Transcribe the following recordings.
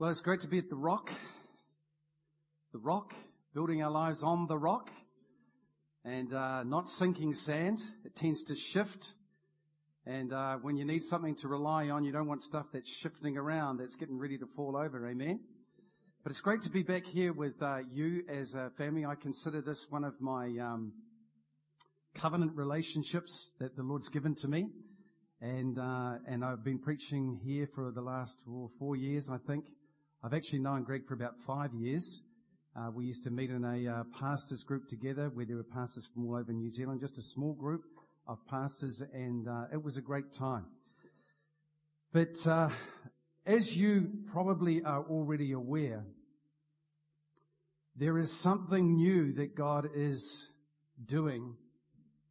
Well, it's great to be at the rock. The rock, building our lives on the rock and uh, not sinking sand. It tends to shift. And uh, when you need something to rely on, you don't want stuff that's shifting around, that's getting ready to fall over. Amen. But it's great to be back here with uh, you as a family. I consider this one of my um, covenant relationships that the Lord's given to me. And, uh, and I've been preaching here for the last well, four years, I think. I've actually known Greg for about five years. Uh, we used to meet in a uh, pastors group together where there were pastors from all over New Zealand, just a small group of pastors, and uh, it was a great time. But uh, as you probably are already aware, there is something new that God is doing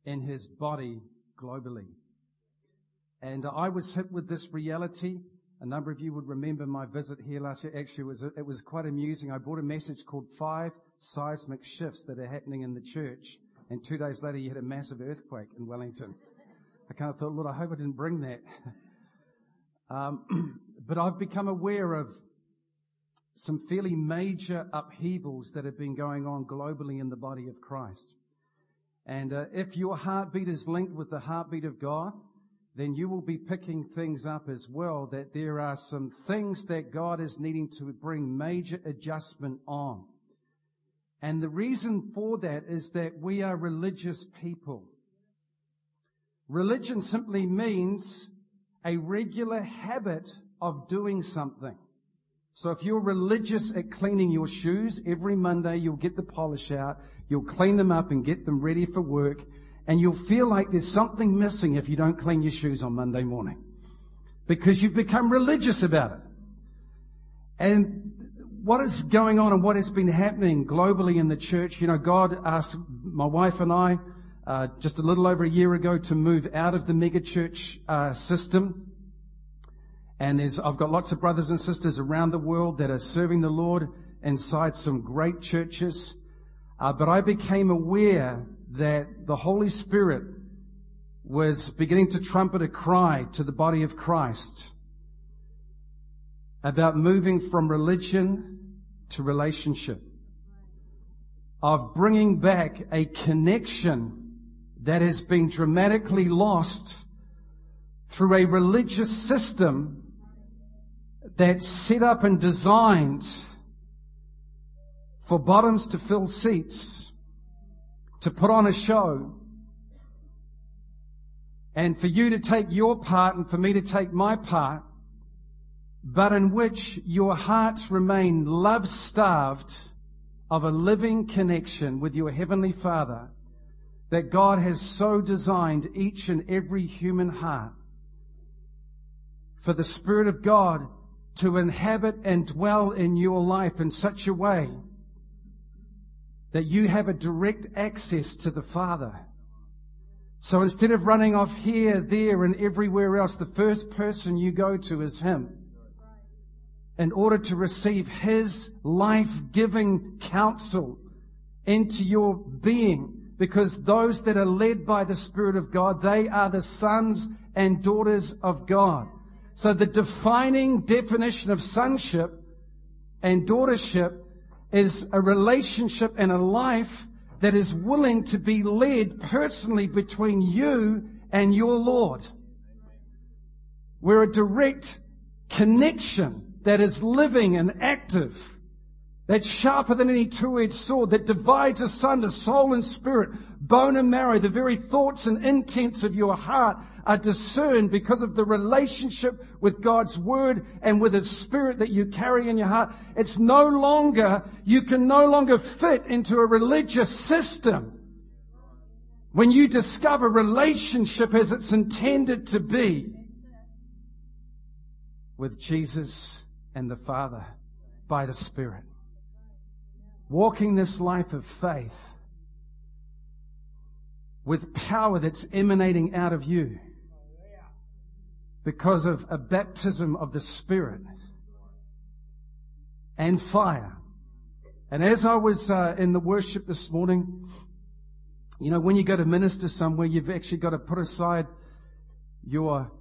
in His body globally. And I was hit with this reality. A number of you would remember my visit here last year. Actually, it was, it was quite amusing. I brought a message called Five Seismic Shifts That Are Happening in the Church. And two days later, you had a massive earthquake in Wellington. I kind of thought, Lord, I hope I didn't bring that. um, but I've become aware of some fairly major upheavals that have been going on globally in the body of Christ. And uh, if your heartbeat is linked with the heartbeat of God, then you will be picking things up as well that there are some things that God is needing to bring major adjustment on. And the reason for that is that we are religious people. Religion simply means a regular habit of doing something. So if you're religious at cleaning your shoes, every Monday you'll get the polish out, you'll clean them up and get them ready for work, and you'll feel like there's something missing if you don't clean your shoes on Monday morning. Because you've become religious about it. And what is going on and what has been happening globally in the church, you know, God asked my wife and I, uh, just a little over a year ago to move out of the megachurch uh, system. And there's, I've got lots of brothers and sisters around the world that are serving the Lord inside some great churches. Uh, but I became aware that the Holy Spirit was beginning to trumpet a cry to the body of Christ about moving from religion to relationship, of bringing back a connection that has been dramatically lost through a religious system that's set up and designed for bottoms to fill seats to put on a show. And for you to take your part and for me to take my part, but in which your hearts remain love starved of a living connection with your Heavenly Father that God has so designed each and every human heart for the Spirit of God to inhabit and dwell in your life in such a way that you have a direct access to the Father. So instead of running off here, there, and everywhere else, the first person you go to is Him. In order to receive His life-giving counsel into your being. Because those that are led by the Spirit of God, they are the sons and daughters of God. So the defining definition of sonship and daughtership is a relationship and a life that is willing to be led personally between you and your Lord. We're a direct connection that is living and active that's sharper than any two-edged sword that divides asunder soul and spirit, bone and marrow. The very thoughts and intents of your heart are discerned because of the relationship with God's word and with his spirit that you carry in your heart. It's no longer, you can no longer fit into a religious system. When you discover relationship as it's intended to be with Jesus and the Father by the Spirit walking this life of faith with power that's emanating out of you because of a baptism of the Spirit and fire. And as I was uh, in the worship this morning, you know, when you go to minister somewhere, you've actually got to put aside your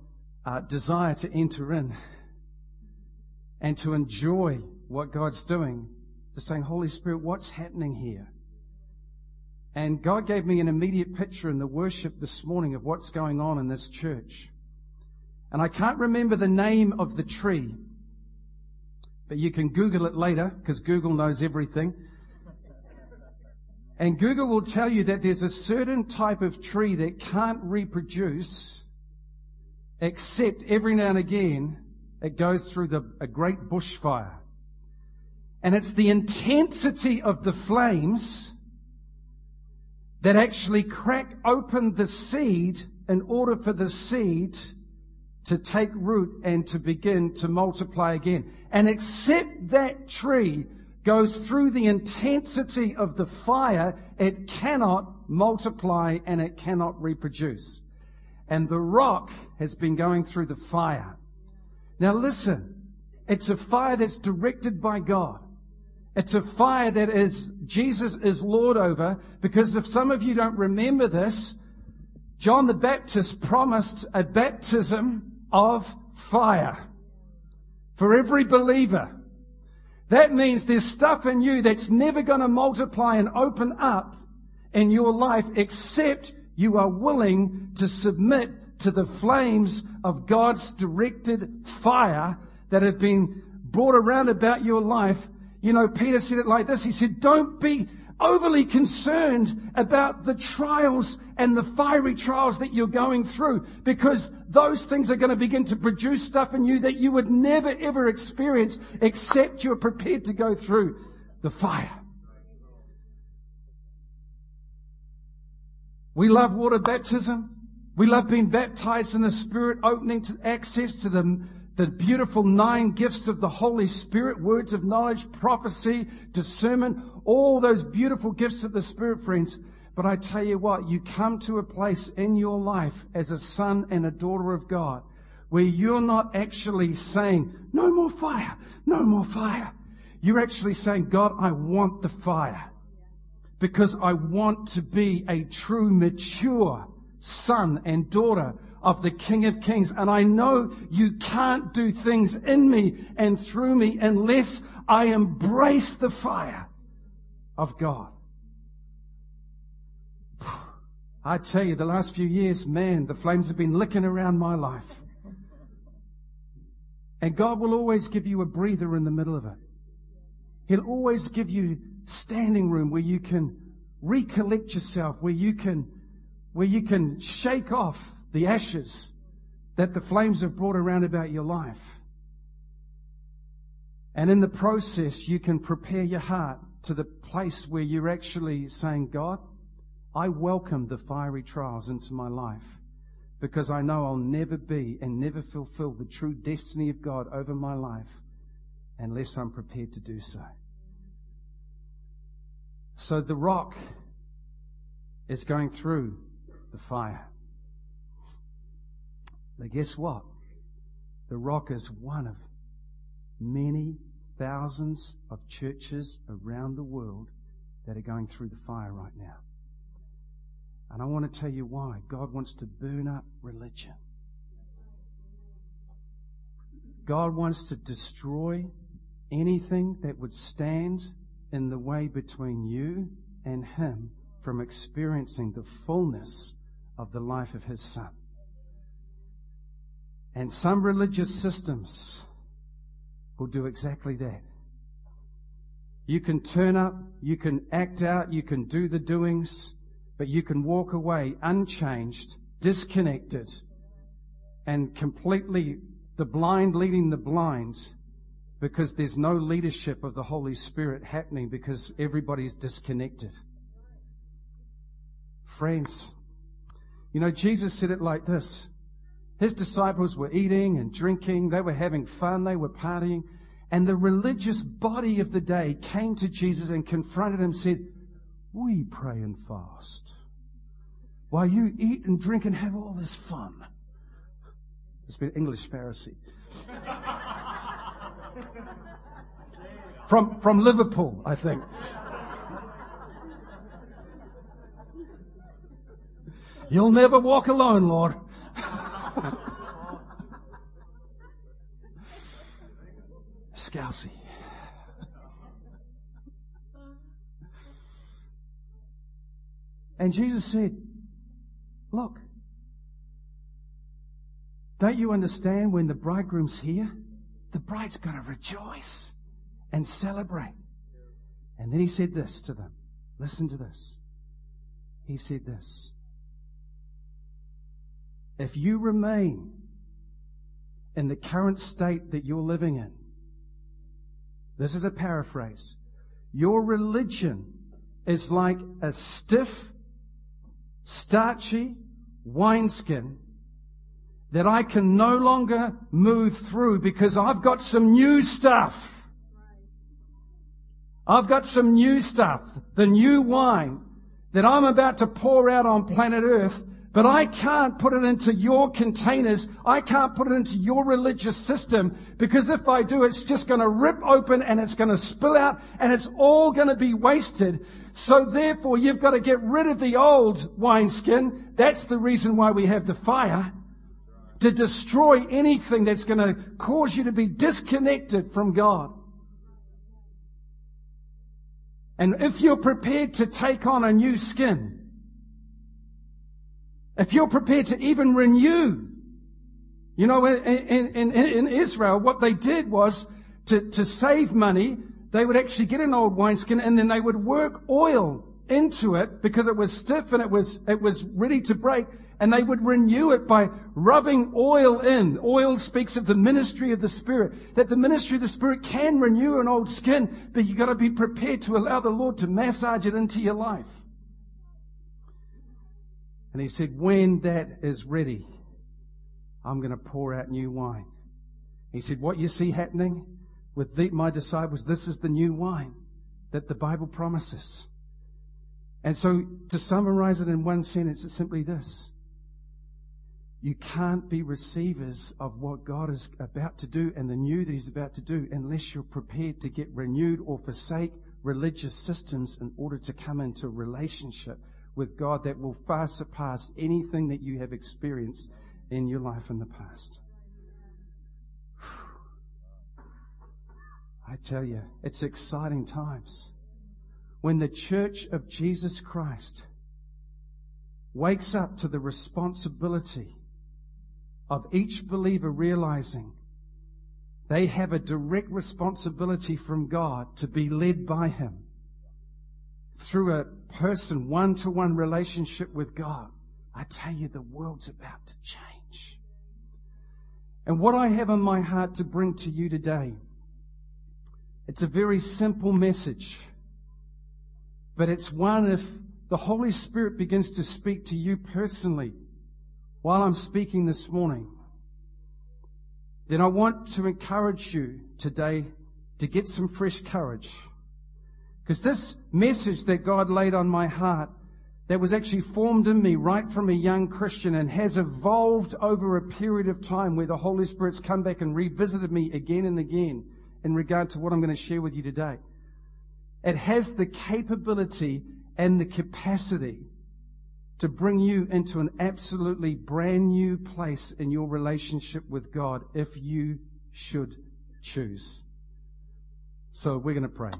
uh, desire to enter in and to enjoy what God's doing, saying, Holy Spirit, what's happening here? And God gave me an immediate picture in the worship this morning of what's going on in this church. And I can't remember the name of the tree, but you can Google it later because Google knows everything. And Google will tell you that there's a certain type of tree that can't reproduce except every now and again it goes through the, a great bushfire. And it's the intensity of the flames that actually crack open the seed in order for the seed to take root and to begin to multiply again. And except that tree goes through the intensity of the fire, it cannot multiply and it cannot reproduce. And the rock has been going through the fire. Now listen, it's a fire that's directed by God. It's a fire that is, Jesus is Lord over, because if some of you don't remember this, John the Baptist promised a baptism of fire for every believer. That means there's stuff in you that's never going to multiply and open up in your life except you are willing to submit to the flames of God's directed fire that have been brought around about your life. You know, Peter said it like this. He said, don't be overly concerned about the trials and the fiery trials that you're going through because those things are going to begin to produce stuff in you that you would never ever experience except you're prepared to go through the fire. We love water baptism. We love being baptized in the Spirit, opening to access to the, the beautiful nine gifts of the Holy Spirit, words of knowledge, prophecy, discernment, all those beautiful gifts of the Spirit, friends. But I tell you what, you come to a place in your life as a son and a daughter of God where you're not actually saying, no more fire, no more fire. You're actually saying, God, I want the fire because I want to be a true, mature son and daughter of the King of Kings. And I know you can't do things in me and through me unless I embrace the fire of God. I tell you, the last few years, man, the flames have been licking around my life. And God will always give you a breather in the middle of it. He'll always give you standing room where you can recollect yourself, where you can where you can shake off the ashes that the flames have brought around about your life. And in the process, you can prepare your heart to the place where you're actually saying, God, I welcome the fiery trials into my life because I know I'll never be and never fulfill the true destiny of God over my life unless I'm prepared to do so. So the rock is going through the fire. But guess what? The rock is one of many thousands of churches around the world that are going through the fire right now. And I want to tell you why. God wants to burn up religion. God wants to destroy anything that would stand in the way between you and Him from experiencing the fullness of the life of his son. And some religious systems will do exactly that. You can turn up, you can act out, you can do the doings, but you can walk away unchanged, disconnected, and completely the blind leading the blind because there's no leadership of the Holy Spirit happening because everybody's disconnected. Friends, you know, Jesus said it like this. His disciples were eating and drinking. They were having fun. They were partying. And the religious body of the day came to Jesus and confronted him and said, we pray and fast while you eat and drink and have all this fun. It's been English Pharisee. from, from Liverpool, I think. You'll never walk alone, Lord. Scousy. And Jesus said, Look, don't you understand when the bridegroom's here? The bride's going to rejoice and celebrate. And then he said this to them. Listen to this. He said this. If you remain in the current state that you're living in, this is a paraphrase. Your religion is like a stiff, starchy wineskin that I can no longer move through because I've got some new stuff. I've got some new stuff, the new wine that I'm about to pour out on planet earth, but I can't put it into your containers. I can't put it into your religious system because if I do, it's just going to rip open and it's going to spill out and it's all going to be wasted. So therefore you've got to get rid of the old wineskin. That's the reason why we have the fire to destroy anything that's going to cause you to be disconnected from God. And if you're prepared to take on a new skin, if you're prepared to even renew, you know, in, in, in, Israel, what they did was to, to save money, they would actually get an old wineskin and then they would work oil into it because it was stiff and it was, it was ready to break and they would renew it by rubbing oil in. Oil speaks of the ministry of the Spirit, that the ministry of the Spirit can renew an old skin, but you've got to be prepared to allow the Lord to massage it into your life. And he said, when that is ready, I'm going to pour out new wine. He said, what you see happening with the, my disciples, this is the new wine that the Bible promises. And so to summarize it in one sentence, it's simply this. You can't be receivers of what God is about to do and the new that He's about to do unless you're prepared to get renewed or forsake religious systems in order to come into relationship with God that will far surpass anything that you have experienced in your life in the past. I tell you, it's exciting times. When the church of Jesus Christ wakes up to the responsibility of each believer realizing they have a direct responsibility from God to be led by Him through a person one to one relationship with God. I tell you, the world's about to change. And what I have in my heart to bring to you today, it's a very simple message, but it's one if the Holy Spirit begins to speak to you personally while I'm speaking this morning, then I want to encourage you today to get some fresh courage. Because this message that God laid on my heart that was actually formed in me right from a young Christian and has evolved over a period of time where the Holy Spirit's come back and revisited me again and again in regard to what I'm going to share with you today. It has the capability and the capacity to bring you into an absolutely brand new place in your relationship with God if you should choose. So we're going to pray.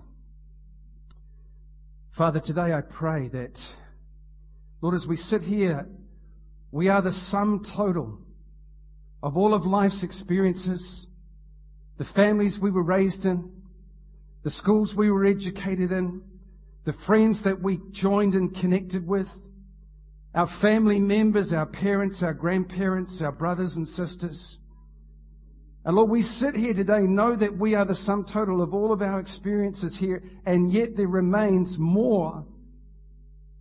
Father, today I pray that, Lord, as we sit here, we are the sum total of all of life's experiences, the families we were raised in, the schools we were educated in, the friends that we joined and connected with, our family members, our parents, our grandparents, our brothers and sisters. And Lord, we sit here today, know that we are the sum total of all of our experiences here, and yet there remains more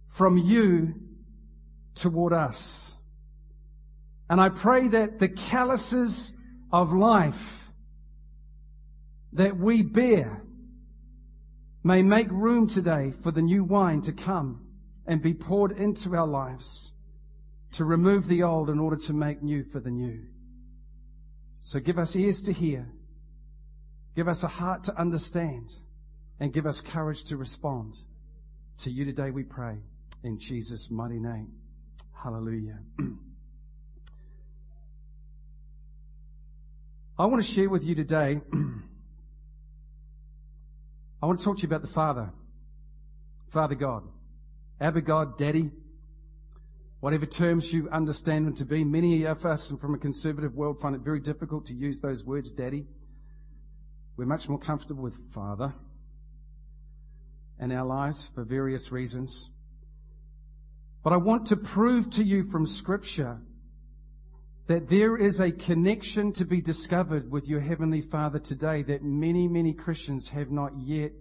from you toward us. And I pray that the calluses of life that we bear may make room today for the new wine to come and be poured into our lives to remove the old in order to make new for the new. So give us ears to hear, give us a heart to understand, and give us courage to respond. To you today we pray in Jesus' mighty name. Hallelujah. I want to share with you today I want to talk to you about the Father. Father God. Abba God, Daddy. Whatever terms you understand them to be. Many of us from a conservative world find it very difficult to use those words, Daddy. We're much more comfortable with Father in our lives for various reasons. But I want to prove to you from Scripture that there is a connection to be discovered with your Heavenly Father today that many, many Christians have not yet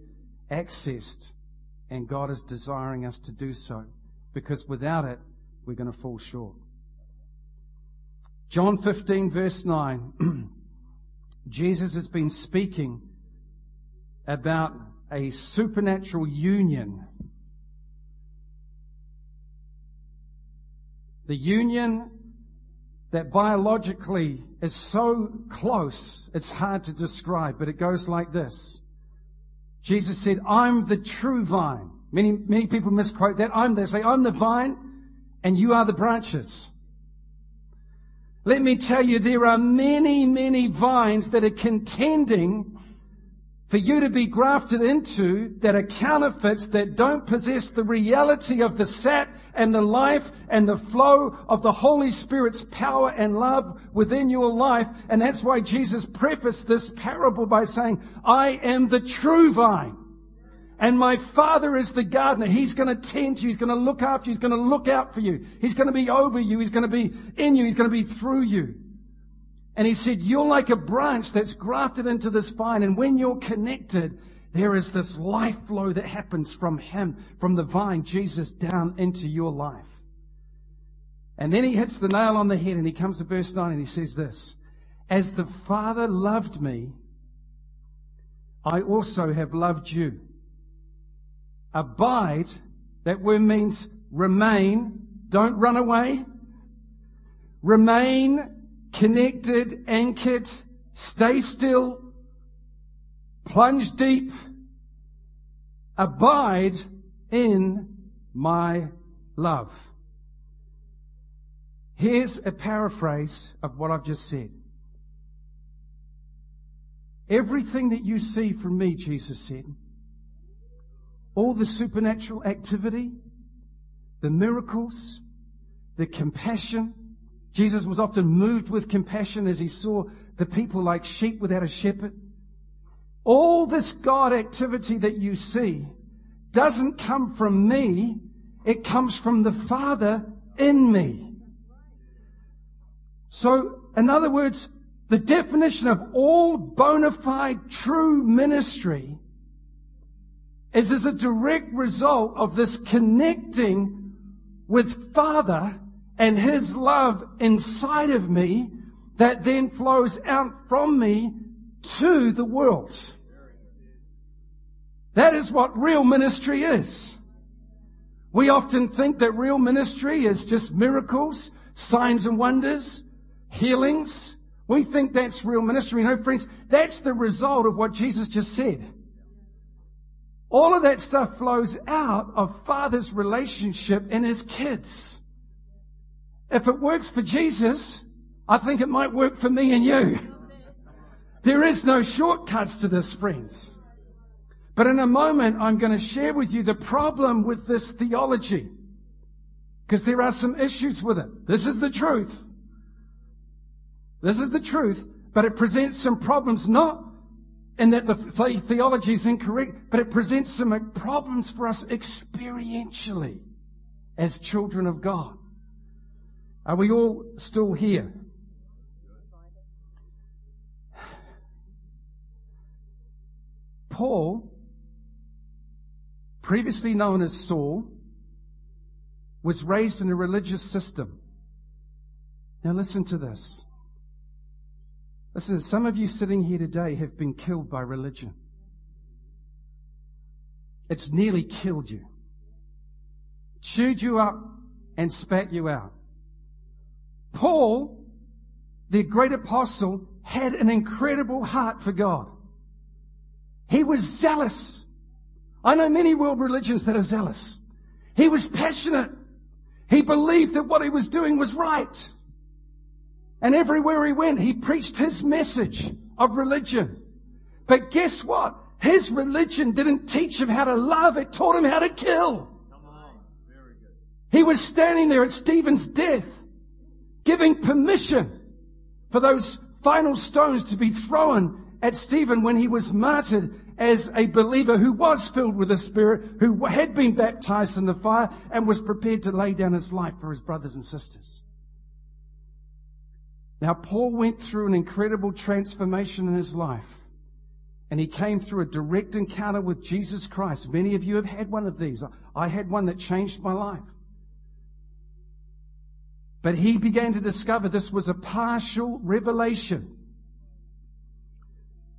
accessed, and God is desiring us to do so, because without it, we're going to fall short. John 15 verse 9, Jesus has been speaking about a supernatural union. The union that biologically is so close, it's hard to describe, but it goes like this. Jesus said, I'm the true vine. Many, many people misquote that. I'm, they say, I'm the vine and you are the branches. Let me tell you, there are many, many vines that are contending for you to be grafted into that are counterfeits that don't possess the reality of the sap and the life and the flow of the Holy Spirit's power and love within your life. And that's why Jesus prefaced this parable by saying, I am the true vine. And my father is the gardener. He's going to tend you. He's going to look after you. He's going to look out for you. He's going to be over you. He's going to be in you. He's going to be through you. And he said, you're like a branch that's grafted into this vine. And when you're connected, there is this life flow that happens from him, from the vine, Jesus, down into your life. And then he hits the nail on the head and he comes to verse 9 and he says this, As the Father loved me, I also have loved you. Abide, that word means remain, don't run away. Remain connected, anchored, stay still, plunge deep, abide in my love. Here's a paraphrase of what I've just said. Everything that you see from me, Jesus said, all the supernatural activity, the miracles, the compassion, Jesus was often moved with compassion as he saw the people like sheep without a shepherd. All this God activity that you see doesn't come from me. It comes from the Father in me. So, in other words, the definition of all bona fide true ministry is as a direct result of this connecting with Father and His love inside of me that then flows out from me to the world. That is what real ministry is. We often think that real ministry is just miracles, signs and wonders, healings. We think that's real ministry. Know, friends, that's the result of what Jesus just said. All of that stuff flows out of Father's relationship in His kids. If it works for Jesus, I think it might work for me and you. There is no shortcuts to this, friends. But in a moment, I'm going to share with you the problem with this theology. Because there are some issues with it. This is the truth. This is the truth, but it presents some problems, not in that the theology is incorrect, but it presents some uh, problems for us experientially as children of God. Are we all still here? Paul, previously known as Saul, was raised in a religious system. Now listen to this. Listen, some of you sitting here today have been killed by religion. It's nearly killed you. Chewed you up and spat you out. Paul, the great apostle, had an incredible heart for God. He was zealous. I know many world religions that are zealous. He was passionate. He believed that what he was doing was right. And everywhere he went, he preached his message of religion. But guess what? His religion didn't teach him how to love, it taught him how to kill. He was standing there at Stephen's death, giving permission for those final stones to be thrown at Stephen when he was martyred as a believer who was filled with the Spirit, who had been baptized in the fire and was prepared to lay down his life for his brothers and sisters. Now, Paul went through an incredible transformation in his life. And he came through a direct encounter with Jesus Christ. Many of you have had one of these. I had one that changed my life. But he began to discover this was a partial revelation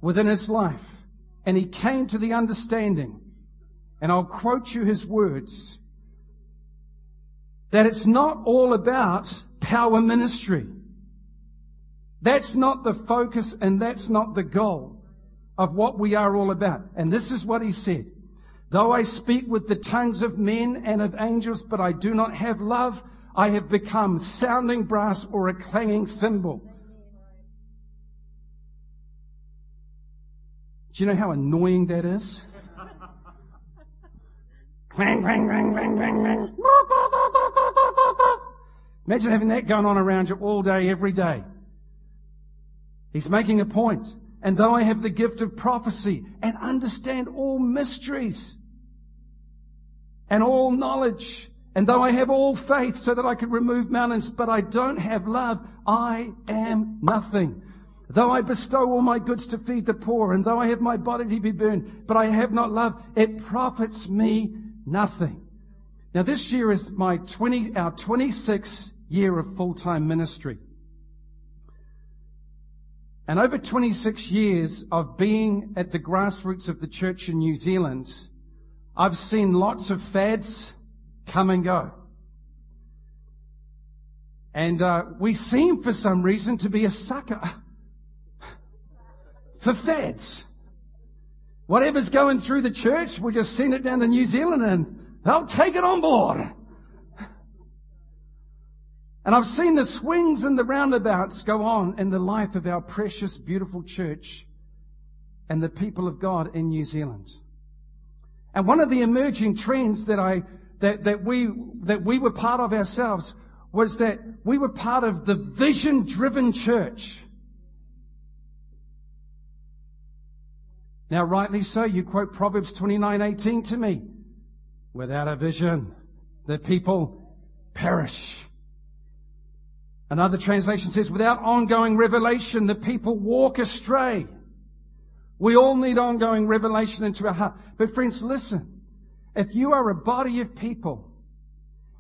within his life. And he came to the understanding, and I'll quote you his words, that it's not all about power ministry. That's not the focus and that's not the goal of what we are all about. And this is what he said. Though I speak with the tongues of men and of angels, but I do not have love, I have become sounding brass or a clanging cymbal. Do you know how annoying that is? clang, clang, clang, clang, clang, clang. Imagine having that going on around you all day, every day. He's making a point. And though I have the gift of prophecy and understand all mysteries and all knowledge, and though I have all faith so that I could remove mountains, but I don't have love, I am nothing. Though I bestow all my goods to feed the poor, and though I have my body to be burned, but I have not love, it profits me nothing. Now this year is my 20, our 26th year of full-time ministry. And over 26 years of being at the grassroots of the church in New Zealand, I've seen lots of fads come and go. And uh, we seem for some reason to be a sucker for fads. Whatever's going through the church, we'll just send it down to New Zealand and they'll take it on board. And I've seen the swings and the roundabouts go on in the life of our precious, beautiful church and the people of God in New Zealand. And one of the emerging trends that I, that, that we, that we were part of ourselves was that we were part of the vision driven church. Now, rightly so, you quote Proverbs 29:18 to me. Without a vision, the people perish. Another translation says, without ongoing revelation, the people walk astray. We all need ongoing revelation into our heart. But friends, listen. If you are a body of people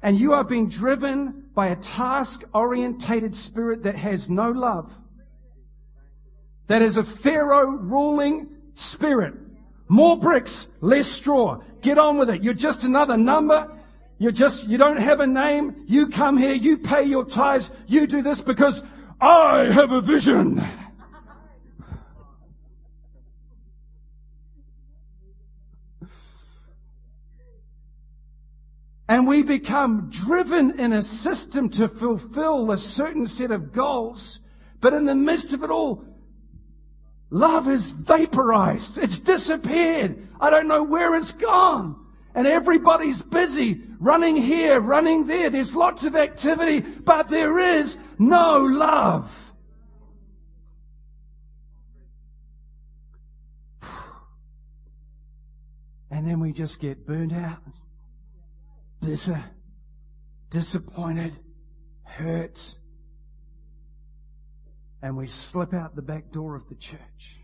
and you are being driven by a task orientated spirit that has no love, that is a Pharaoh ruling spirit. More bricks, less straw. Get on with it. You're just another number. You just, you don't have a name. You come here, you pay your tithes, you do this because I have a vision. And we become driven in a system to fulfill a certain set of goals. But in the midst of it all, love is vaporized. It's disappeared. I don't know where it's gone. And everybody's busy running here, running there. There's lots of activity, but there is no love. And then we just get burned out, bitter, disappointed, hurt, and we slip out the back door of the church.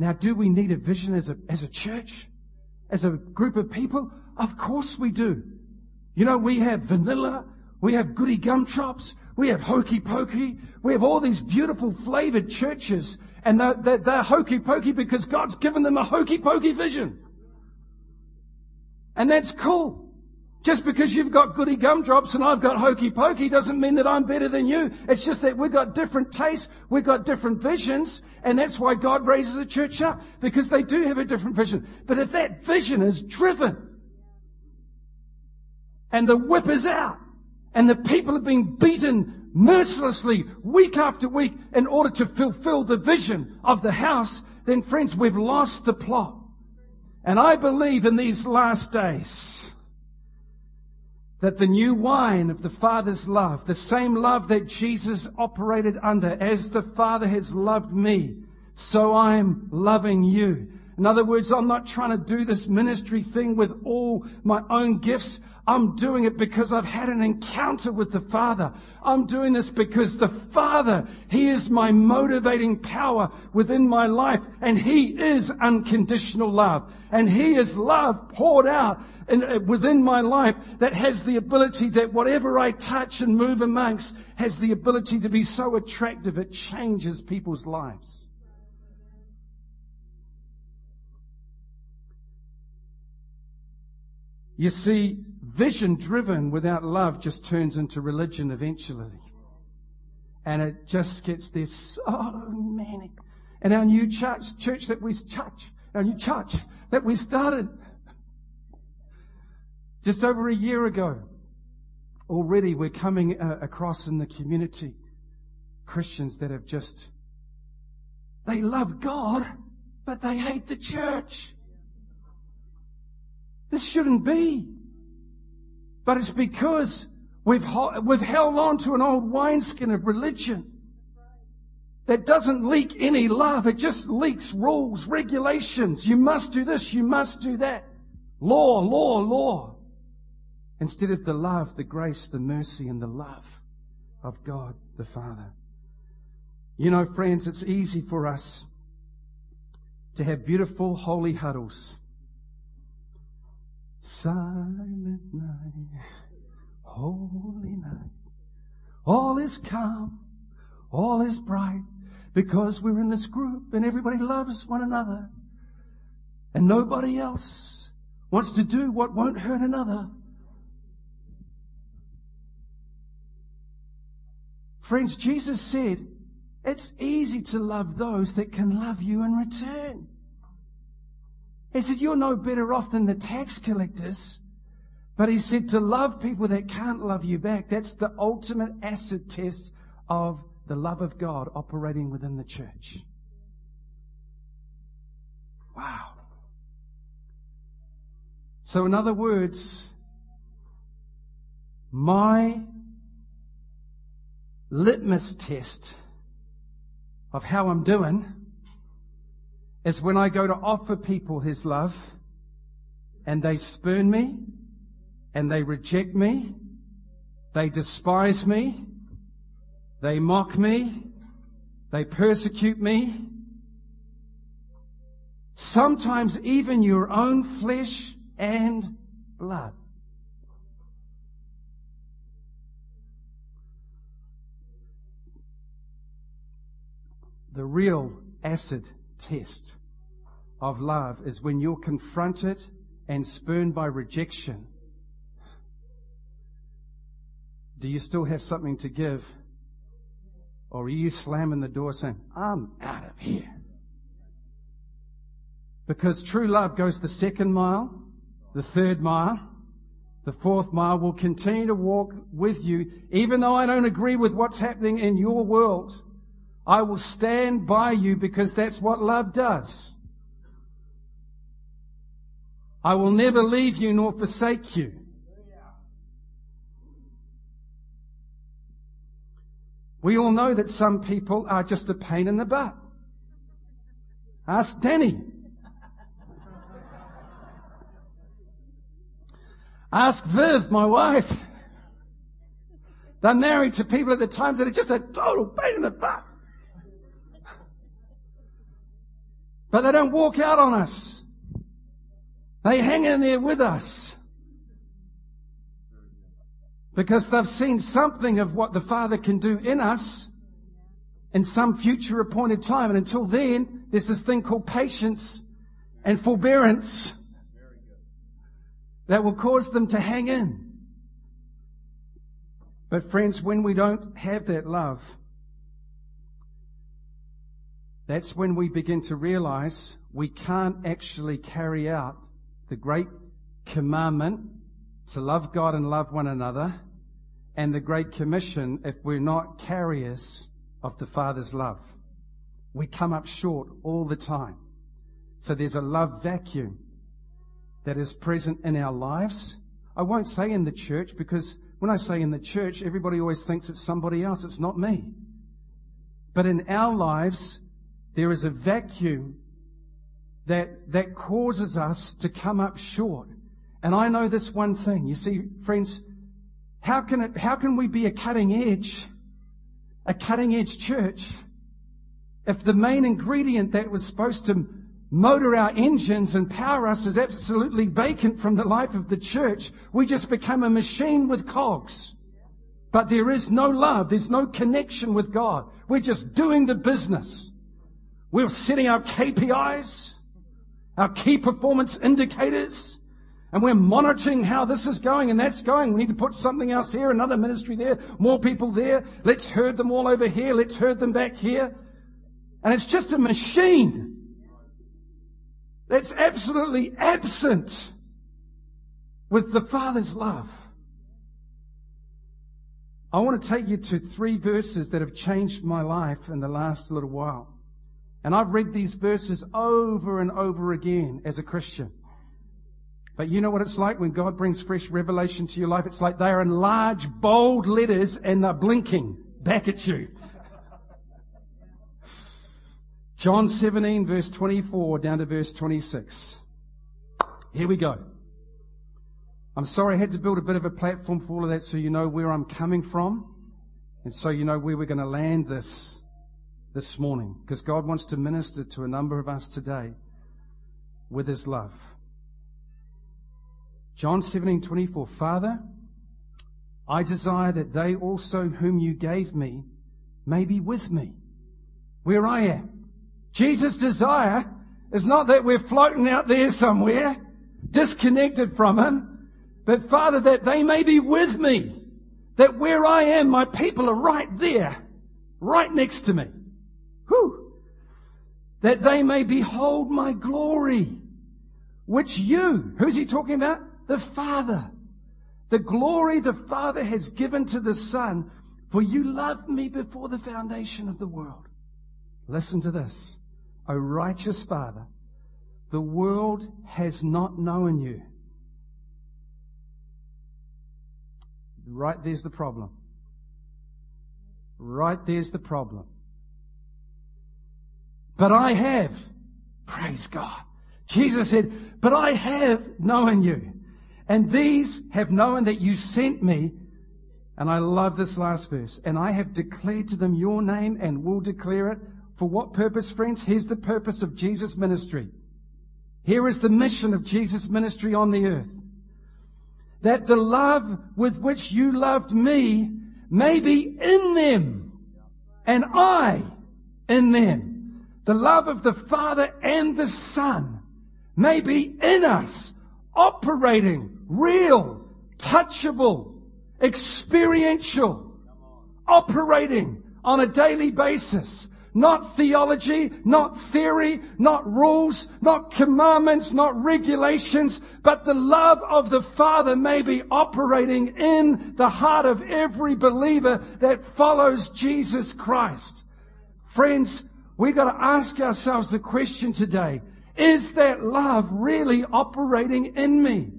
Now, do we need a vision as a, as a church? As a group of people? Of course we do. You know, we have vanilla, we have goody gumdrops, we have hokey pokey, we have all these beautiful flavored churches, and they're, they're, they're hokey pokey because God's given them a hokey pokey vision. And that's cool. Just because you've got goody gumdrops and I've got hokey pokey doesn't mean that I'm better than you. It's just that we've got different tastes, we've got different visions, and that's why God raises a church up, because they do have a different vision. But if that vision is driven, and the whip is out, and the people are being beaten mercilessly week after week in order to fulfill the vision of the house, then friends, we've lost the plot. And I believe in these last days that the new wine of the Father's love, the same love that Jesus operated under, as the Father has loved me, so I'm loving you. In other words, I'm not trying to do this ministry thing with all my own gifts. I'm doing it because I've had an encounter with the Father. I'm doing this because the Father, He is my motivating power within my life and He is unconditional love. And He is love poured out in, uh, within my life that has the ability that whatever I touch and move amongst has the ability to be so attractive it changes people's lives. You see, vision driven without love just turns into religion eventually. And it just gets there so manic. And our new church, church that we, church, our new church that we started just over a year ago, already we're coming uh, across in the community Christians that have just, they love God, but they hate the church. This shouldn't be. But it's because we've, we've held on to an old wineskin of religion that doesn't leak any love. It just leaks rules, regulations. You must do this. You must do that. Law, law, law. Instead of the love, the grace, the mercy, and the love of God the Father. You know, friends, it's easy for us to have beautiful holy huddles Silent night, holy night. All is calm, all is bright, because we're in this group and everybody loves one another. And nobody else wants to do what won't hurt another. Friends, Jesus said, it's easy to love those that can love you in return. He said, you're no better off than the tax collectors. But he said to love people that can't love you back, that's the ultimate acid test of the love of God operating within the church. Wow. So in other words, my litmus test of how I'm doing is when I go to offer people His love and they spurn me and they reject me, they despise me, they mock me, they persecute me. Sometimes even your own flesh and blood. The real acid test of love is when you're confronted and spurned by rejection. Do you still have something to give? Or are you slamming the door saying, I'm out of here? Because true love goes the second mile, the third mile, the fourth mile will continue to walk with you, even though I don't agree with what's happening in your world. I will stand by you because that's what love does. I will never leave you nor forsake you. We all know that some people are just a pain in the butt. Ask Danny. Ask Viv, my wife. They're married to people at the times that are just a total pain in the butt. But they don't walk out on us. They hang in there with us. Because they've seen something of what the Father can do in us in some future appointed time. And until then, there's this thing called patience and forbearance that will cause them to hang in. But friends, when we don't have that love, that's when we begin to realize we can't actually carry out the great commandment to love God and love one another and the great commission if we're not carriers of the Father's love. We come up short all the time. So there's a love vacuum that is present in our lives. I won't say in the church because when I say in the church, everybody always thinks it's somebody else. It's not me. But in our lives, there is a vacuum that, that causes us to come up short. And I know this one thing. You see, friends, how can it, how can we be a cutting edge, a cutting edge church, if the main ingredient that was supposed to motor our engines and power us is absolutely vacant from the life of the church, we just become a machine with cogs. But there is no love. There's no connection with God. We're just doing the business. We're setting our KPIs, our key performance indicators, and we're monitoring how this is going and that's going. We need to put something else here, another ministry there, more people there. Let's herd them all over here. Let's herd them back here. And it's just a machine that's absolutely absent with the Father's love. I want to take you to three verses that have changed my life in the last little while. And I've read these verses over and over again as a Christian. But you know what it's like when God brings fresh revelation to your life? It's like they are in large, bold letters and they're blinking back at you. John 17 verse 24 down to verse 26. Here we go. I'm sorry I had to build a bit of a platform for all of that so you know where I'm coming from and so you know where we're going to land this this morning because God wants to minister to a number of us today with his love. John 17:24 Father, I desire that they also whom you gave me may be with me where I am. Jesus' desire is not that we're floating out there somewhere, disconnected from Him, but Father, that they may be with me. That where I am, my people are right there, right next to me. That they may behold my glory, which you, who's he talking about? The Father. The glory the Father has given to the Son, for you loved me before the foundation of the world. Listen to this. O righteous Father, the world has not known you. Right there's the problem. Right there's the problem. But I have. Praise God. Jesus said, but I have known you. And these have known that you sent me. And I love this last verse. And I have declared to them your name and will declare it for what purpose, friends? Here's the purpose of Jesus' ministry. Here is the mission of Jesus' ministry on the earth. That the love with which you loved me may be in them and I in them. The love of the Father and the Son may be in us, operating, real, touchable, experiential, operating on a daily basis not theology, not theory, not rules, not commandments, not regulations, but the love of the Father may be operating in the heart of every believer that follows Jesus Christ. Friends, we got to ask ourselves the question today, is that love really operating in me?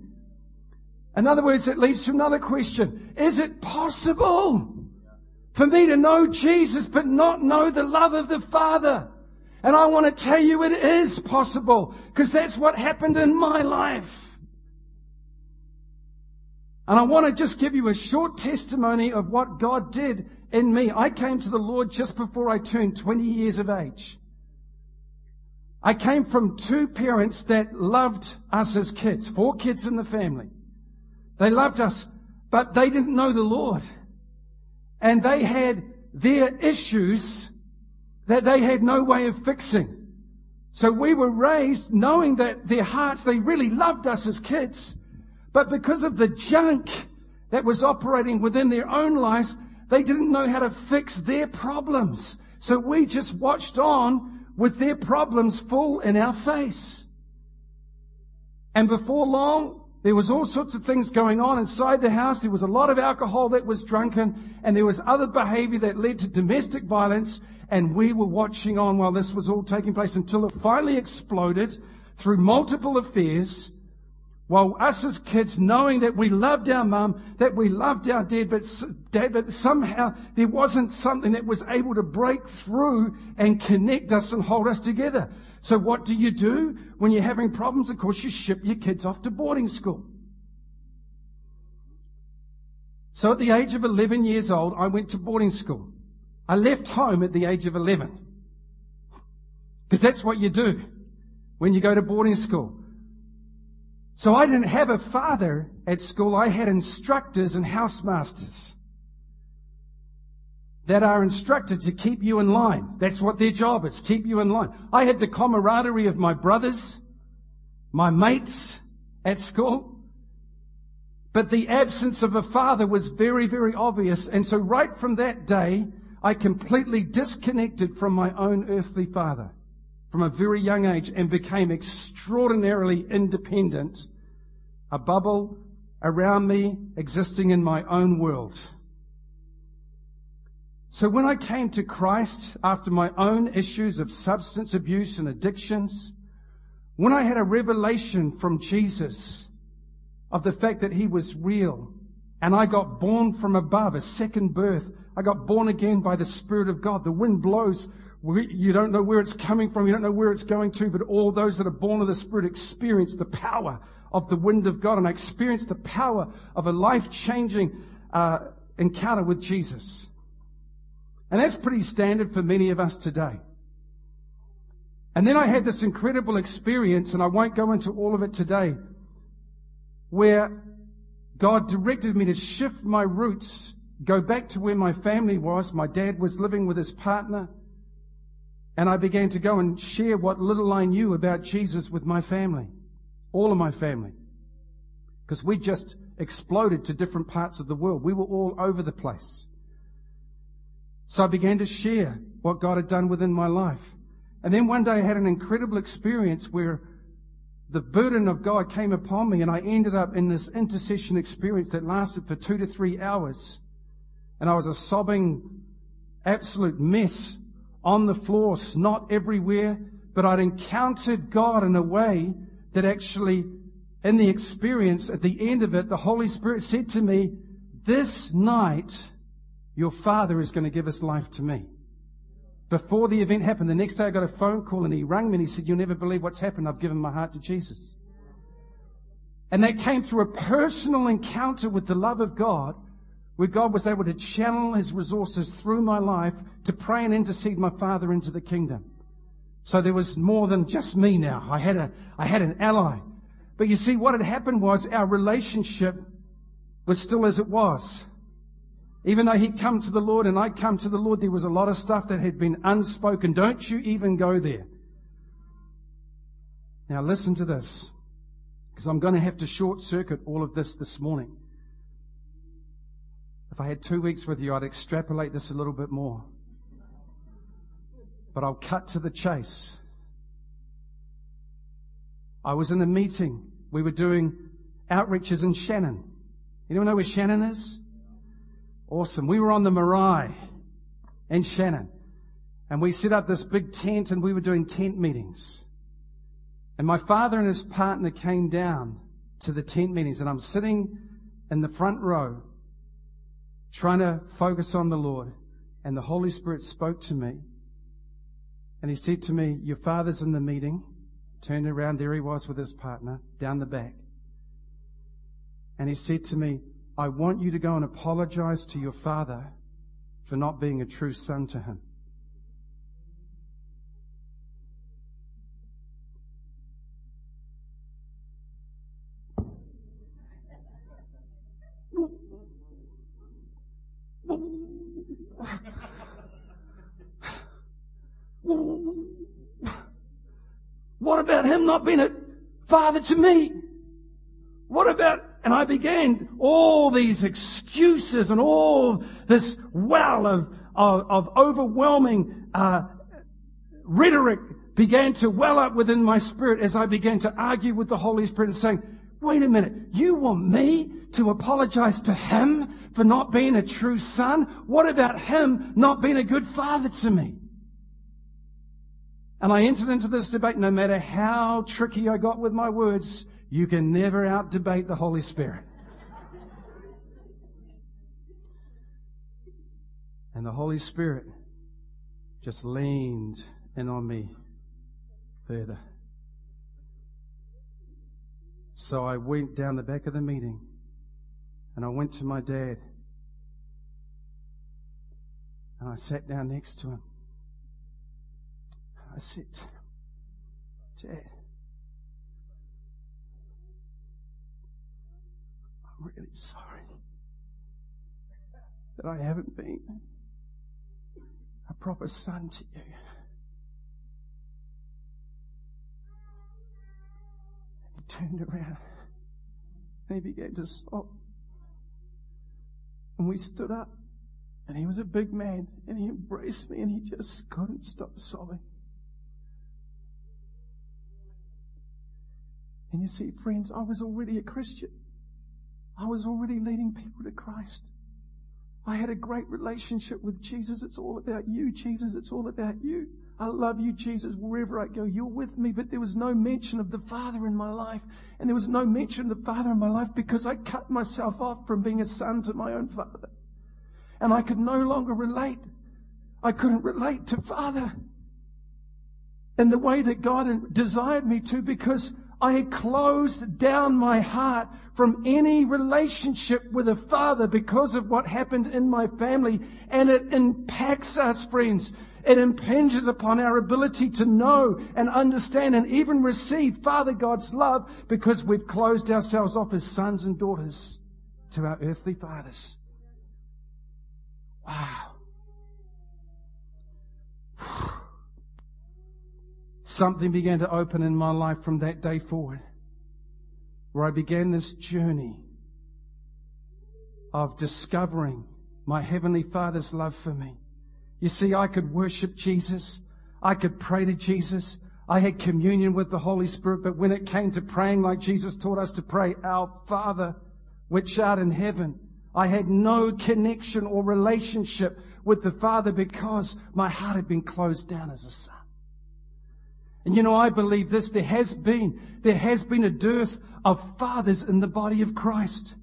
In other words, it leads to another question. Is it possible for me to know Jesus but not know the love of the Father. And I want to tell you it is possible because that's what happened in my life. And I want to just give you a short testimony of what God did in me. I came to the Lord just before I turned 20 years of age. I came from two parents that loved us as kids, four kids in the family. They loved us, but they didn't know the Lord and they had their issues that they had no way of fixing. So we were raised knowing that their hearts, they really loved us as kids, but because of the junk that was operating within their own lives, they didn't know how to fix their problems. So we just watched on with their problems full in our face. And before long, There was all sorts of things going on inside the house. There was a lot of alcohol that was drunken and there was other behavior that led to domestic violence. And we were watching on while this was all taking place until it finally exploded through multiple affairs. While us as kids, knowing that we loved our mum, that we loved our dad, but, dad, but somehow there wasn't something that was able to break through and connect us and hold us together. So what do you do when you're having problems? Of course, you ship your kids off to boarding school. So at the age of 11 years old, I went to boarding school. I left home at the age of 11. Because that's what you do when you go to boarding school. So I didn't have a father at school. I had instructors and housemasters that are instructed to keep you in line. That's what their job is, keep you in line. I had the camaraderie of my brothers, my mates at school, but the absence of a father was very, very obvious. And so right from that day, I completely disconnected from my own earthly father from a very young age and became extraordinarily independent. A bubble around me existing in my own world. So when I came to Christ after my own issues of substance abuse and addictions, when I had a revelation from Jesus of the fact that he was real and I got born from above, a second birth, I got born again by the Spirit of God. The wind blows. You don't know where it's coming from. You don't know where it's going to, but all those that are born of the Spirit experience the power of the wind of God and I experienced the power of a life changing uh, encounter with Jesus. And that's pretty standard for many of us today. And then I had this incredible experience, and I won't go into all of it today, where God directed me to shift my roots, go back to where my family was. My dad was living with his partner. And I began to go and share what little I knew about Jesus with my family, all of my family. Because we just exploded to different parts of the world. We were all over the place. So I began to share what God had done within my life. And then one day I had an incredible experience where the burden of God came upon me and I ended up in this intercession experience that lasted for two to three hours. And I was a sobbing, absolute mess on the floor, snot everywhere, but I'd encountered God in a way that actually, in the experience, at the end of it, the Holy Spirit said to me, this night, your father is going to give his life to me. Before the event happened, the next day I got a phone call and he rang me and he said, You'll never believe what's happened. I've given my heart to Jesus. And that came through a personal encounter with the love of God where God was able to channel his resources through my life to pray and intercede my father into the kingdom. So there was more than just me now. I had a, I had an ally. But you see, what had happened was our relationship was still as it was. Even though he'd come to the Lord and I'd come to the Lord, there was a lot of stuff that had been unspoken. Don't you even go there. Now listen to this, because I'm going to have to short circuit all of this this morning. If I had two weeks with you, I'd extrapolate this a little bit more. But I'll cut to the chase. I was in a meeting. We were doing outreaches in Shannon. Anyone know where Shannon is? Awesome. We were on the Marae in Shannon and we set up this big tent and we were doing tent meetings. And my father and his partner came down to the tent meetings and I'm sitting in the front row trying to focus on the Lord and the Holy Spirit spoke to me and he said to me, your father's in the meeting. Turned around, there he was with his partner down the back. And he said to me, I want you to go and apologize to your father for not being a true son to him. What about him not being a father to me? What about and I began all these excuses and all this well of, of, of overwhelming uh, rhetoric began to well up within my spirit as I began to argue with the Holy Spirit and saying, Wait a minute. You want me to apologize to him for not being a true son? What about him not being a good father to me? And I entered into this debate no matter how tricky I got with my words. You can never out debate the Holy Spirit. And the Holy Spirit just leaned in on me further. So I went down the back of the meeting and I went to my dad and I sat down next to him. I said, Dad, I'm really sorry that I haven't been a proper son to you. He turned around and he began to sob. And we stood up and he was a big man and he embraced me and he just couldn't stop sobbing. And you see, friends, I was already a Christian. I was already leading people to Christ. I had a great relationship with Jesus. It's all about you, Jesus. It's all about you. I love you, Jesus. Wherever I go, you're with me. But there was no mention of the Father in my life. And there was no mention of the Father in my life because I cut myself off from being a son to my own Father. And I could no longer relate. I couldn't relate to Father in the way that God desired me to because I had closed down my heart from any relationship with a father because of what happened in my family. And it impacts us, friends. It impinges upon our ability to know and understand and even receive Father God's love because we've closed ourselves off as sons and daughters to our earthly fathers. Wow. Something began to open in my life from that day forward, where I began this journey of discovering my Heavenly Father's love for me. You see, I could worship Jesus. I could pray to Jesus. I had communion with the Holy Spirit, but when it came to praying like Jesus taught us to pray, Our Father, which art in heaven, I had no connection or relationship with the Father because my heart had been closed down as a son. And you know, I believe this. There has been, there has been a dearth of fathers in the body of Christ.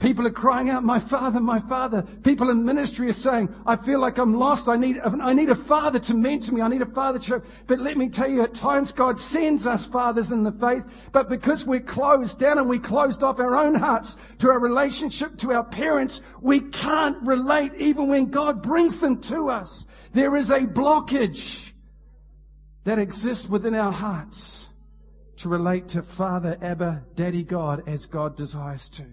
People are crying out, my father, my father. People in ministry are saying, I feel like I'm lost. I need, I need a father to mentor me. I need a father to, but let me tell you, at times God sends us fathers in the faith, but because we're closed down and we closed off our own hearts to our relationship to our parents, we can't relate even when God brings them to us. There is a blockage that exists within our hearts to relate to Father, Abba, Daddy God as God desires to.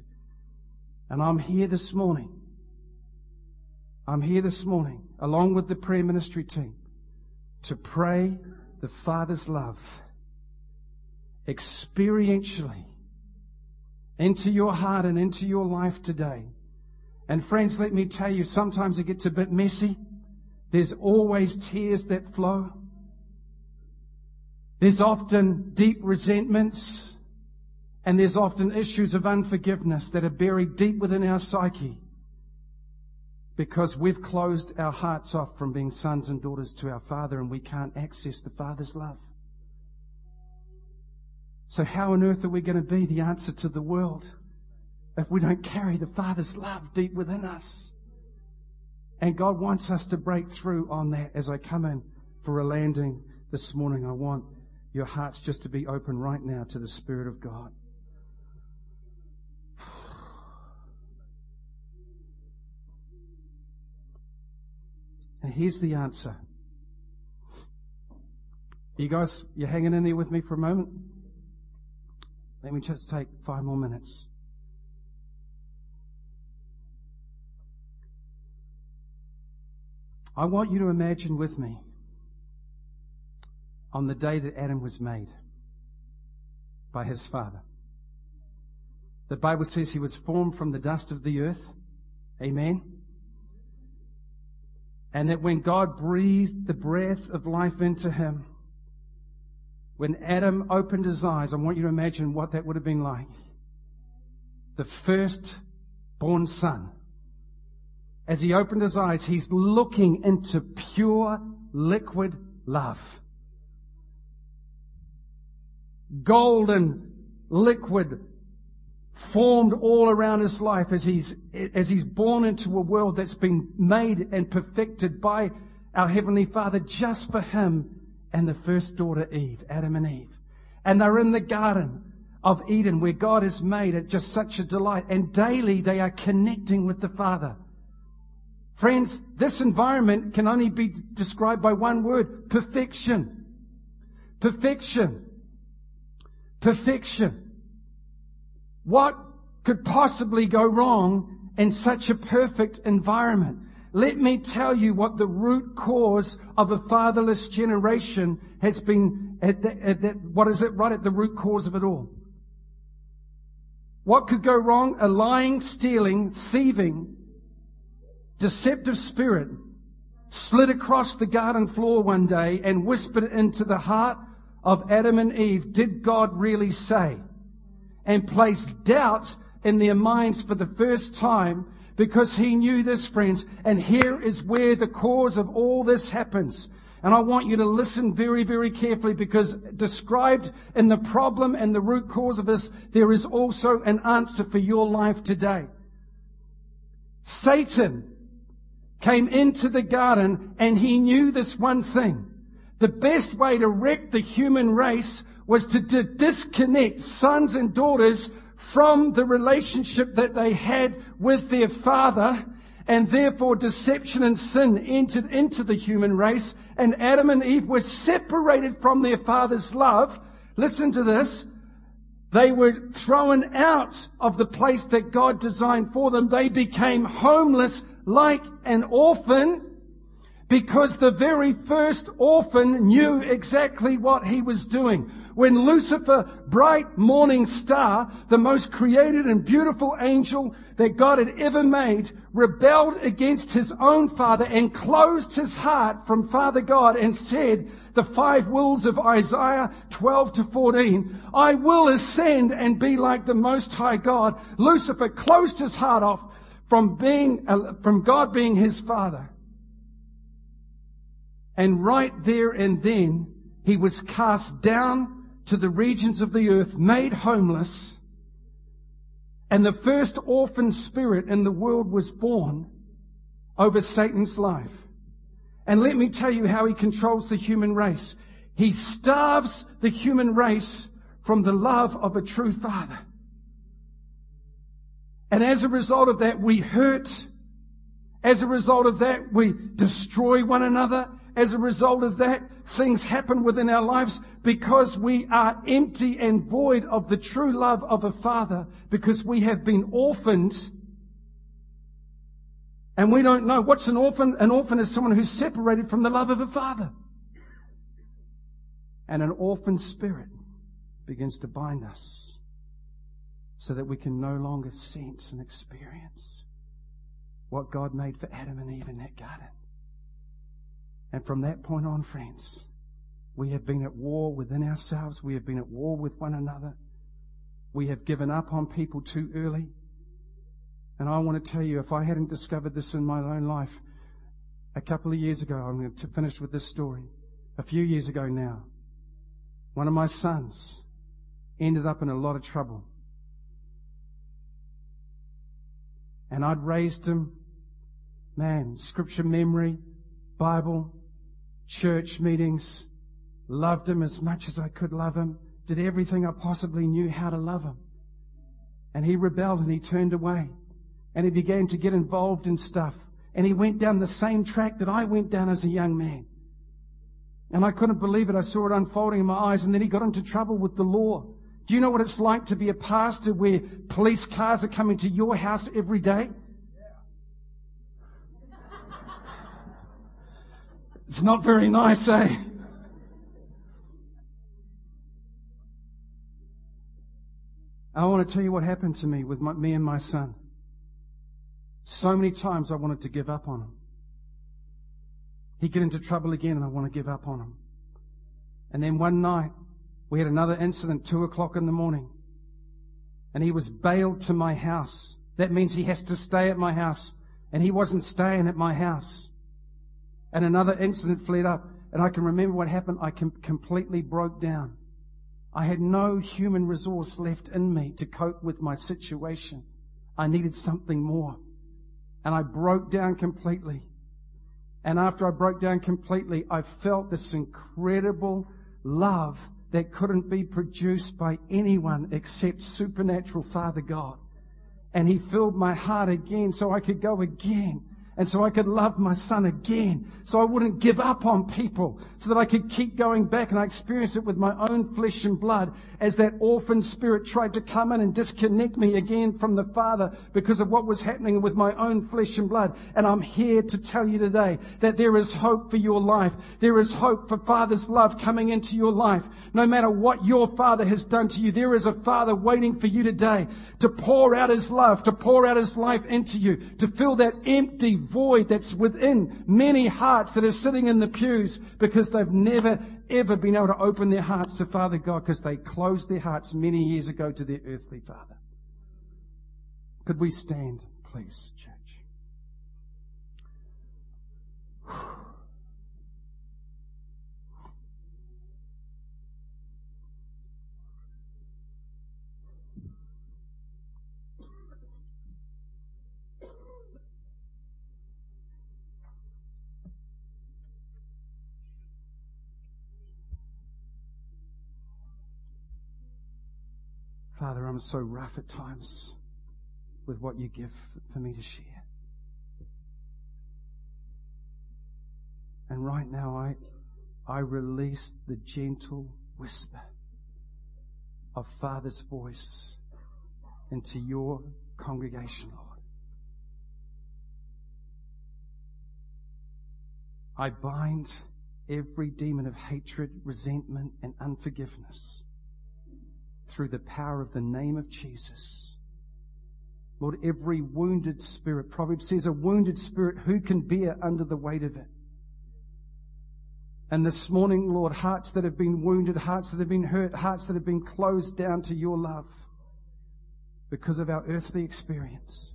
And I'm here this morning. I'm here this morning along with the prayer ministry team to pray the Father's love experientially into your heart and into your life today. And friends, let me tell you, sometimes it gets a bit messy. There's always tears that flow. There's often deep resentments and there's often issues of unforgiveness that are buried deep within our psyche because we've closed our hearts off from being sons and daughters to our Father and we can't access the Father's love. So how on earth are we going to be the answer to the world if we don't carry the Father's love deep within us? And God wants us to break through on that as I come in for a landing this morning. I want your hearts just to be open right now to the Spirit of God. And here's the answer. You guys, you're hanging in there with me for a moment? Let me just take five more minutes. I want you to imagine with me on the day that Adam was made by his father. The Bible says he was formed from the dust of the earth. Amen. And that when God breathed the breath of life into him, When Adam opened his eyes, I want you to imagine what that would have been like. The first born son. As he opened his eyes, he's looking into pure liquid love. Golden liquid formed all around his life as he's, as he's born into a world that's been made and perfected by our Heavenly Father just for him and the first daughter Eve, Adam and Eve. And they're in the garden of Eden where God has made it just such a delight. And daily they are connecting with the Father. Friends, this environment can only be described by one word, perfection. Perfection. Perfection. What could possibly go wrong in such a perfect environment? Let me tell you what the root cause of a fatherless generation has been, at the, at the, what is it, right at the root cause of it all. What could go wrong? A lying, stealing, thieving, deceptive spirit slid across the garden floor one day and whispered into the heart of Adam and Eve, did God really say? And placed doubt in their minds for the first time because he knew this, friends. And here is where the cause of all this happens. And I want you to listen very, very carefully because described in the problem and the root cause of this, there is also an answer for your life today. Satan came into the garden and he knew this one thing. The best way to wreck the human race was to disconnect sons and daughters from the relationship that they had with their father and therefore deception and sin entered into the human race and Adam and Eve were separated from their father's love. Listen to this. They were thrown out of the place that God designed for them. They became homeless like an orphan because the very first orphan knew exactly what he was doing. When Lucifer, bright morning star, the most created and beautiful angel that God had ever made, rebelled against his own father and closed his heart from Father God and said, the five wills of Isaiah 12 to 14, I will ascend and be like the most high God. Lucifer closed his heart off from being, uh, from God being his father. And right there and then, he was cast down to the regions of the earth, made homeless, and the first orphan spirit in the world was born over Satan's life. And let me tell you how he controls the human race. He starves the human race from the love of a true father. And as a result of that, we hurt. As a result of that, we destroy one another. As a result of that, things happen within our lives because we are empty and void of the true love of a father because we have been orphaned and we don't know. What's an orphan? An orphan is someone who's separated from the love of a father. And an orphan spirit begins to bind us so that we can no longer sense and experience what God made for Adam and Eve in that garden. And from that point on, friends, we have been at war within ourselves. We have been at war with one another. We have given up on people too early. And I want to tell you, if I hadn't discovered this in my own life a couple of years ago, I'm going to finish with this story. A few years ago now, one of my sons ended up in a lot of trouble. And I'd raised him, man, scripture memory, Bible, church meetings, loved him as much as I could love him, did everything I possibly knew how to love him. And he rebelled and he turned away and he began to get involved in stuff. And he went down the same track that I went down as a young man. And I couldn't believe it. I saw it unfolding in my eyes. And then he got into trouble with the law. Do you know what it's like to be a pastor where police cars are coming to your house every day? It's not very nice, eh? I want to tell you what happened to me with my, me and my son. So many times I wanted to give up on him. He'd get into trouble again and I want to give up on him. And then one night, We had another incident, two o'clock in the morning. And he was bailed to my house. That means he has to stay at my house. And he wasn't staying at my house. And another incident flared up. And I can remember what happened. I com- completely broke down. I had no human resource left in me to cope with my situation. I needed something more. And I broke down completely. And after I broke down completely, I felt this incredible love that couldn't be produced by anyone except supernatural Father God. And He filled my heart again so I could go again and so I could love my son again. So I wouldn't give up on people. So that I could keep going back and I experienced it with my own flesh and blood as that orphan spirit tried to come in and disconnect me again from the Father because of what was happening with my own flesh and blood. And I'm here to tell you today that there is hope for your life. There is hope for Father's love coming into your life. No matter what your Father has done to you, there is a Father waiting for you today to pour out His love, to pour out His life into you, to fill that empty void that's within many hearts that are sitting in the pews because they've never ever been able to open their hearts to Father God because they closed their hearts many years ago to their earthly father. Could we stand, please, church? Father, I'm so rough at times with what you give for me to share. And right now I, I release the gentle whisper of Father's voice into your congregation, Lord. I bind every demon of hatred, resentment, and unforgiveness through the power of the name of Jesus. Lord, every wounded spirit, Proverbs says, a wounded spirit, who can bear under the weight of it? And this morning, Lord, hearts that have been wounded, hearts that have been hurt, hearts that have been closed down to your love because of our earthly experience.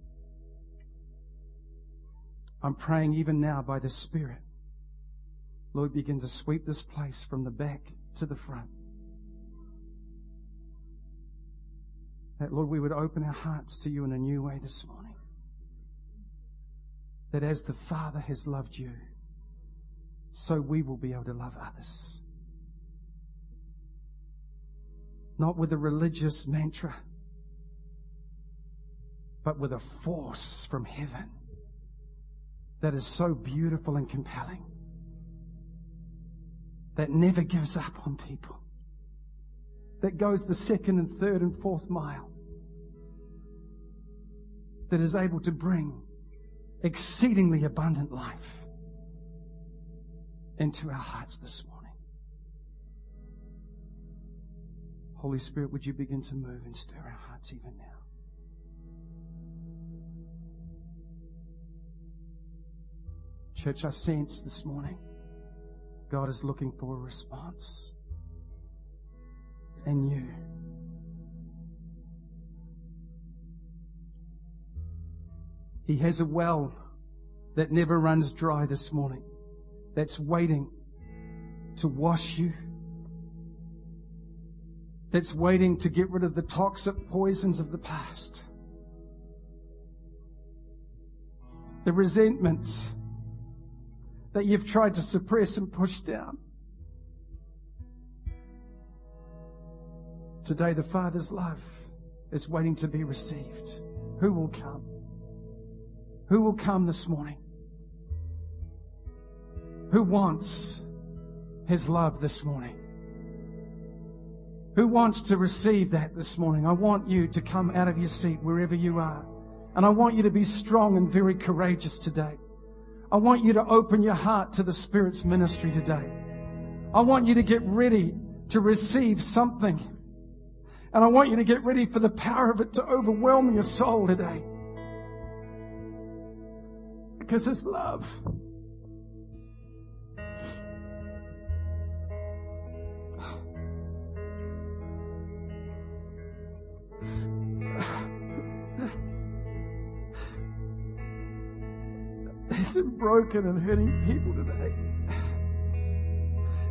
I'm praying even now by the Spirit. Lord, begin to sweep this place from the back to the front. That, Lord, we would open our hearts to you in a new way this morning. That as the Father has loved you, so we will be able to love others. Not with a religious mantra, but with a force from heaven that is so beautiful and compelling, that never gives up on people that goes the second and third and fourth mile, that is able to bring exceedingly abundant life into our hearts this morning. Holy Spirit, would you begin to move and stir our hearts even now? Church, I sense this morning God is looking for a response and you. He has a well that never runs dry this morning, that's waiting to wash you, that's waiting to get rid of the toxic poisons of the past, the resentments that you've tried to suppress and push down. Today, the Father's love is waiting to be received. Who will come? Who will come this morning? Who wants His love this morning? Who wants to receive that this morning? I want you to come out of your seat wherever you are. And I want you to be strong and very courageous today. I want you to open your heart to the Spirit's ministry today. I want you to get ready to receive something and I want you to get ready for the power of it to overwhelm your soul today. Because it's love. There's some broken and hurting people today.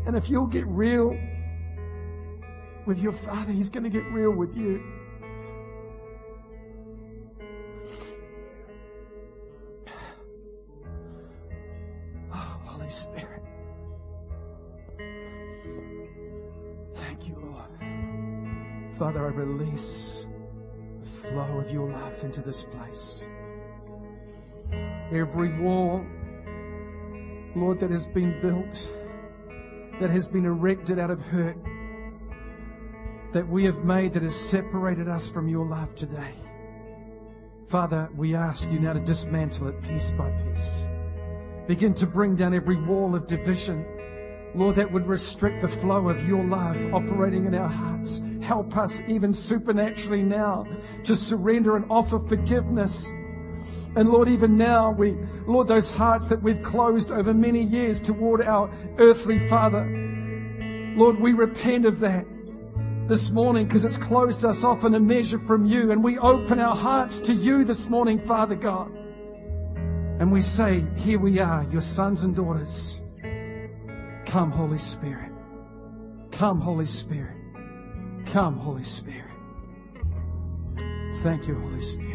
And if you'll get real with your Father, He's going to get real with you. Oh, Holy Spirit. Thank you, Lord. Father, I release the flow of your love into this place. Every wall, Lord, that has been built, that has been erected out of hurt, that we have made that has separated us from your love today. Father, we ask you now to dismantle it piece by piece. Begin to bring down every wall of division. Lord, that would restrict the flow of your love operating in our hearts. Help us even supernaturally now to surrender and offer forgiveness. And Lord, even now we, Lord, those hearts that we've closed over many years toward our earthly father. Lord, we repent of that this morning because it's closed us off in a measure from you. And we open our hearts to you this morning, Father God. And we say, here we are, your sons and daughters. Come, Holy Spirit. Come, Holy Spirit. Come, Holy Spirit. Thank you, Holy Spirit.